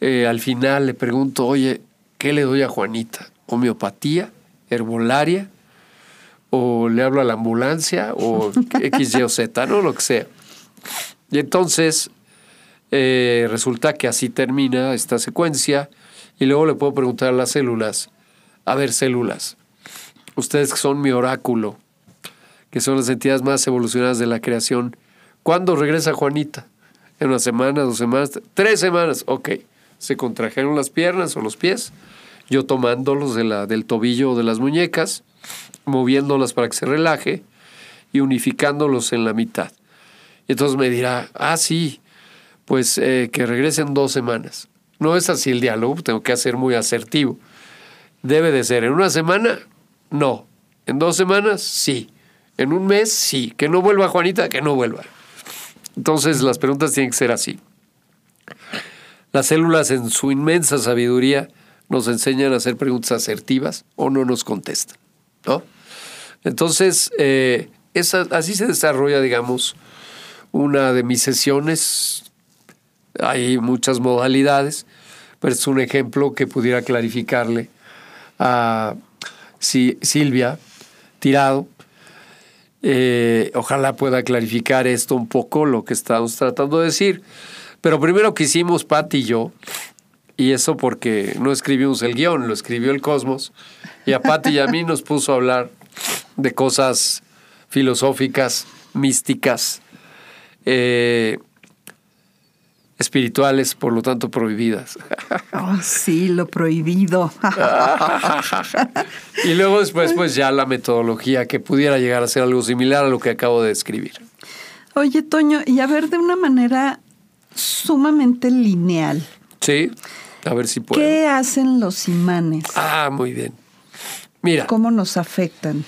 Eh, al final le pregunto, oye, ¿qué le doy a Juanita? ¿Homeopatía? ¿Herbolaria? ¿O le hablo a la ambulancia? ¿O X, Y o Z? ¿No? Lo que sea. Y entonces eh, resulta que así termina esta secuencia y luego le puedo preguntar a las células, a ver células, ustedes que son mi oráculo, que son las entidades más evolucionadas de la creación, ¿Cuándo regresa Juanita? En una semana, dos semanas, tres semanas. Ok, se contrajeron las piernas o los pies, yo tomándolos de la, del tobillo o de las muñecas, moviéndolas para que se relaje y unificándolos en la mitad. Y entonces me dirá, ah, sí, pues eh, que regresen dos semanas. No es así el diálogo, tengo que hacer muy asertivo. Debe de ser en una semana, no. En dos semanas, sí. En un mes, sí. Que no vuelva Juanita, que no vuelva. Entonces las preguntas tienen que ser así. Las células en su inmensa sabiduría nos enseñan a hacer preguntas asertivas o no nos contestan. ¿no? Entonces, eh, esa, así se desarrolla, digamos, una de mis sesiones. Hay muchas modalidades, pero es un ejemplo que pudiera clarificarle a Silvia Tirado. Eh, ojalá pueda clarificar esto un poco, lo que estamos tratando de decir. Pero primero que hicimos, Patti y yo, y eso porque no escribimos el guion, lo escribió el Cosmos, y a Patti y a mí nos puso a hablar de cosas filosóficas, místicas, eh, espirituales, por lo tanto prohibidas. Oh, sí, lo prohibido. y luego después, pues ya la metodología que pudiera llegar a ser algo similar a lo que acabo de describir. Oye, Toño, y a ver, de una manera sumamente lineal. Sí, a ver si puedo. ¿Qué hacen los imanes? Ah, muy bien. Mira. ¿Cómo nos afectan?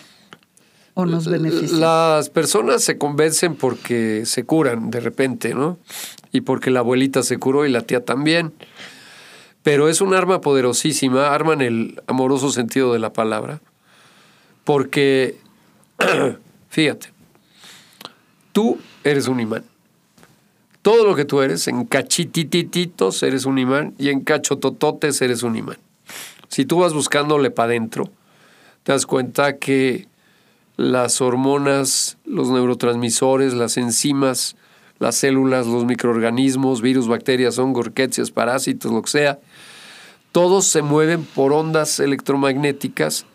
o nos benefician? Las personas se convencen porque se curan de repente, ¿no? Y porque la abuelita se curó y la tía también. Pero es un arma poderosísima, arma en el amoroso sentido de la palabra, porque, fíjate, tú eres un imán. Todo lo que tú eres, en cachitititos eres un imán y en cachotototes eres un imán. Si tú vas buscándole para adentro, te das cuenta que las hormonas, los neurotransmisores, las enzimas, las células, los microorganismos, virus, bacterias, hongos, riquecias, parásitos, lo que sea, todos se mueven por ondas electromagnéticas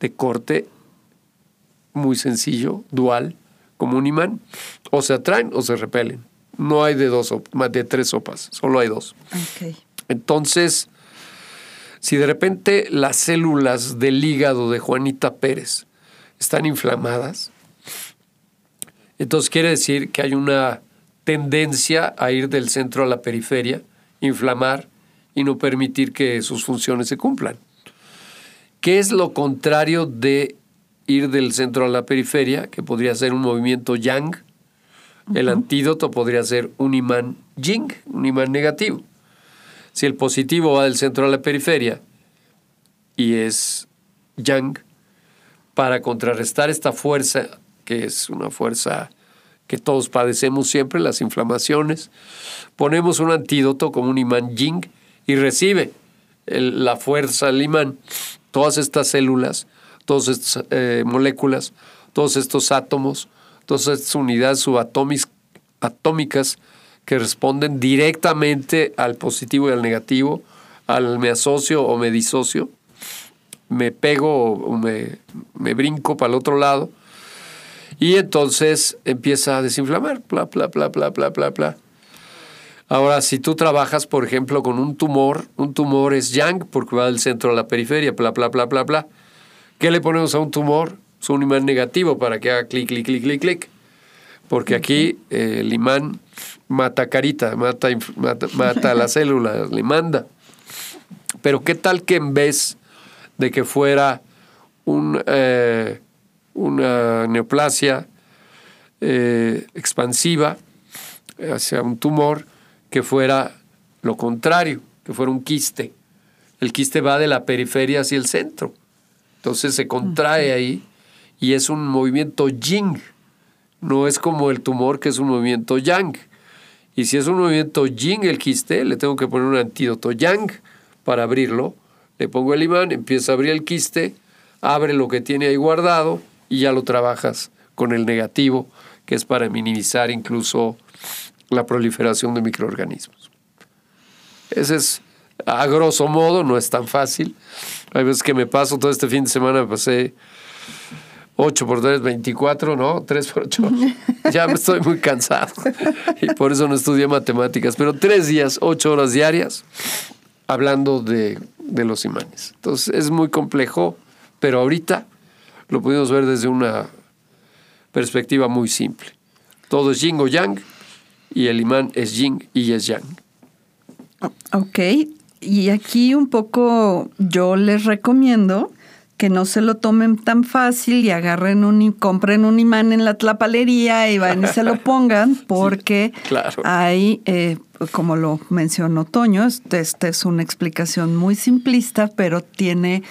de corte muy sencillo, dual, como un imán. O se atraen o se repelen. No hay de dos, más de tres sopas, solo hay dos. Entonces, si de repente las células del hígado de Juanita Pérez están inflamadas. Entonces quiere decir que hay una tendencia a ir del centro a la periferia, inflamar y no permitir que sus funciones se cumplan. ¿Qué es lo contrario de ir del centro a la periferia, que podría ser un movimiento yang? El antídoto podría ser un imán yin, un imán negativo. Si el positivo va del centro a la periferia y es yang, para contrarrestar esta fuerza, que es una fuerza que todos padecemos siempre, las inflamaciones, ponemos un antídoto como un imán yin y recibe la fuerza del imán, todas estas células, todas estas eh, moléculas, todos estos átomos, todas estas unidades subatómicas que responden directamente al positivo y al negativo, al me asocio o me disocio, me pego o me, me brinco para el otro lado y entonces empieza a desinflamar, bla, bla, bla, bla, bla, bla, bla. Ahora, si tú trabajas, por ejemplo, con un tumor, un tumor es yang porque va del centro a la periferia, bla, bla, bla, bla, bla. ¿Qué le ponemos a un tumor? Es un imán negativo para que haga clic, clic, clic, clic, clic. Porque aquí eh, el imán mata carita, mata, mata, mata a las células, le manda. Pero ¿qué tal que en vez de que fuera un, eh, una neoplasia eh, expansiva hacia un tumor que fuera lo contrario, que fuera un quiste. El quiste va de la periferia hacia el centro. Entonces se contrae ahí y es un movimiento yin. No es como el tumor que es un movimiento yang. Y si es un movimiento yin el quiste, le tengo que poner un antídoto yang para abrirlo le pongo el imán, empieza a abrir el quiste, abre lo que tiene ahí guardado y ya lo trabajas con el negativo, que es para minimizar incluso la proliferación de microorganismos. Ese es, a grosso modo, no es tan fácil. Hay veces que me paso todo este fin de semana, me pasé 8 por 3, 24, ¿no? 3 por 8. ya me estoy muy cansado. y por eso no estudié matemáticas. Pero tres días, 8 horas diarias, hablando de, de los imanes. Entonces es muy complejo, pero ahorita lo pudimos ver desde una perspectiva muy simple. Todo es yin o yang y el imán es yin y es yang. Ok, y aquí un poco yo les recomiendo que no se lo tomen tan fácil y agarren un y compren un imán en la tlapalería y van y se lo pongan porque claro. hay, eh, como lo mencionó Toño, esta este es una explicación muy simplista, pero tiene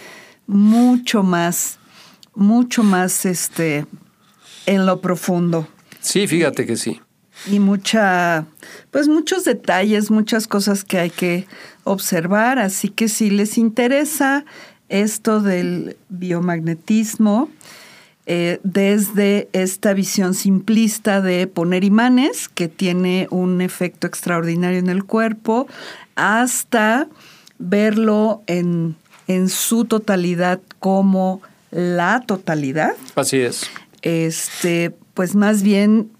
mucho más, mucho más este, en lo profundo. Sí, fíjate que sí. Y mucha, pues muchos detalles, muchas cosas que hay que observar, así que si les interesa esto del biomagnetismo eh, desde esta visión simplista de poner imanes, que tiene un efecto extraordinario en el cuerpo, hasta verlo en, en su totalidad como la totalidad. Así es. Este, pues más bien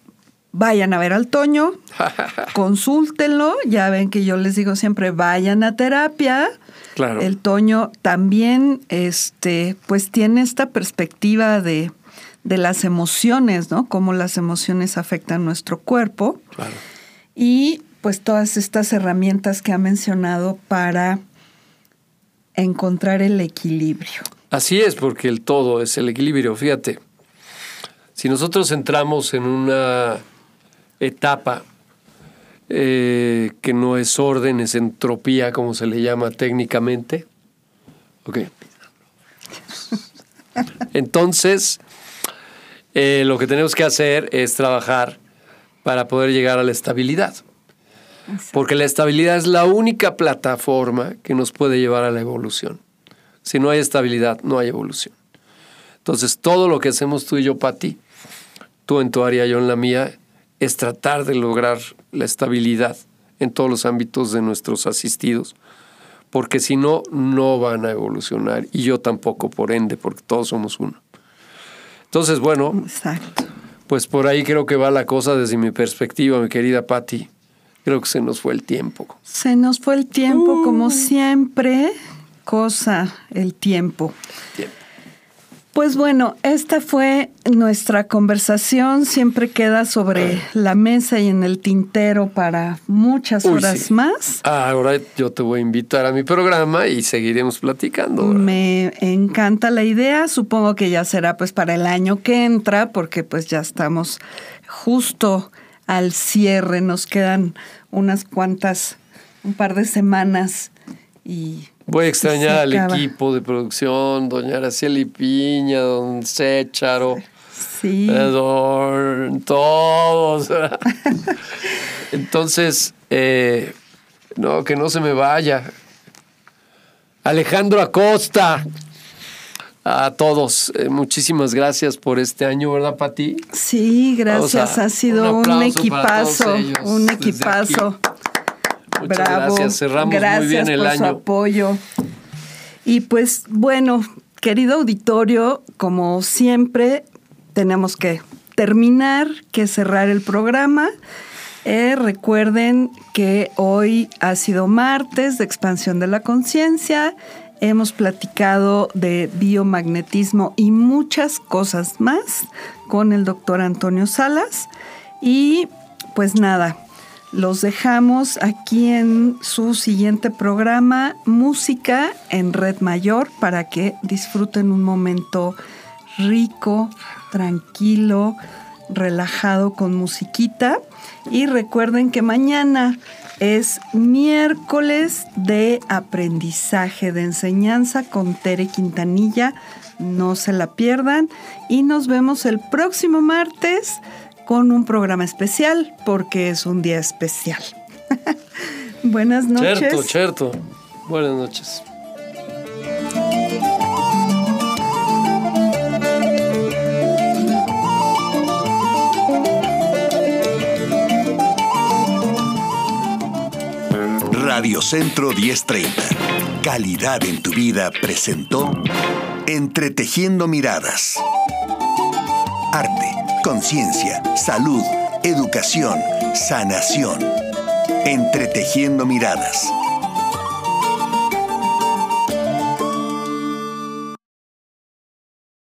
vayan a ver al Toño, consúltenlo, ya ven que yo les digo siempre vayan a terapia. Claro. El Toño también este pues tiene esta perspectiva de, de las emociones, ¿no? Cómo las emociones afectan nuestro cuerpo. Claro. Y pues todas estas herramientas que ha mencionado para encontrar el equilibrio. Así es, porque el todo es el equilibrio. Fíjate, si nosotros entramos en una etapa eh, que no es orden, es entropía, como se le llama técnicamente. Ok. Entonces, eh, lo que tenemos que hacer es trabajar para poder llegar a la estabilidad. Porque la estabilidad es la única plataforma que nos puede llevar a la evolución. Si no hay estabilidad, no hay evolución. Entonces, todo lo que hacemos tú y yo, Pati, tú en tu área, yo en la mía, es tratar de lograr la estabilidad en todos los ámbitos de nuestros asistidos, porque si no, no van a evolucionar y yo tampoco, por ende, porque todos somos uno. Entonces, bueno, Exacto. pues por ahí creo que va la cosa desde mi perspectiva, mi querida Patti. Creo que se nos fue el tiempo. Se nos fue el tiempo, como siempre, cosa el tiempo. Tiempo. Pues bueno, esta fue nuestra conversación. Siempre queda sobre la mesa y en el tintero para muchas Uy, horas sí. más. Ah, ahora yo te voy a invitar a mi programa y seguiremos platicando. ¿verdad? Me encanta la idea. Supongo que ya será pues para el año que entra, porque pues ya estamos justo al cierre. Nos quedan unas cuantas, un par de semanas y Voy a extrañar al acaba. equipo de producción, doña Araceli Piña, don Cécharo, Sí. don todos. Entonces, eh, no, que no se me vaya. Alejandro Acosta, a todos, eh, muchísimas gracias por este año, ¿verdad, Pati? Sí, gracias. a- ha sido un equipazo, un equipazo. Muchas Bravo. gracias, cerramos gracias muy bien el por su año. apoyo. Y pues bueno, querido auditorio, como siempre, tenemos que terminar, que cerrar el programa. Eh, recuerden que hoy ha sido martes de expansión de la conciencia. Hemos platicado de biomagnetismo y muchas cosas más con el doctor Antonio Salas. Y pues nada, los dejamos aquí en su siguiente programa, Música en Red Mayor, para que disfruten un momento rico, tranquilo, relajado con musiquita. Y recuerden que mañana es miércoles de aprendizaje, de enseñanza con Tere Quintanilla. No se la pierdan. Y nos vemos el próximo martes con un programa especial porque es un día especial. Buenas noches. Cierto, cierto. Buenas noches. Radio Centro 1030. Calidad en tu vida presentó Entretejiendo Miradas. arte, conciencia, salud, educación, sanación. Entretejiendo miradas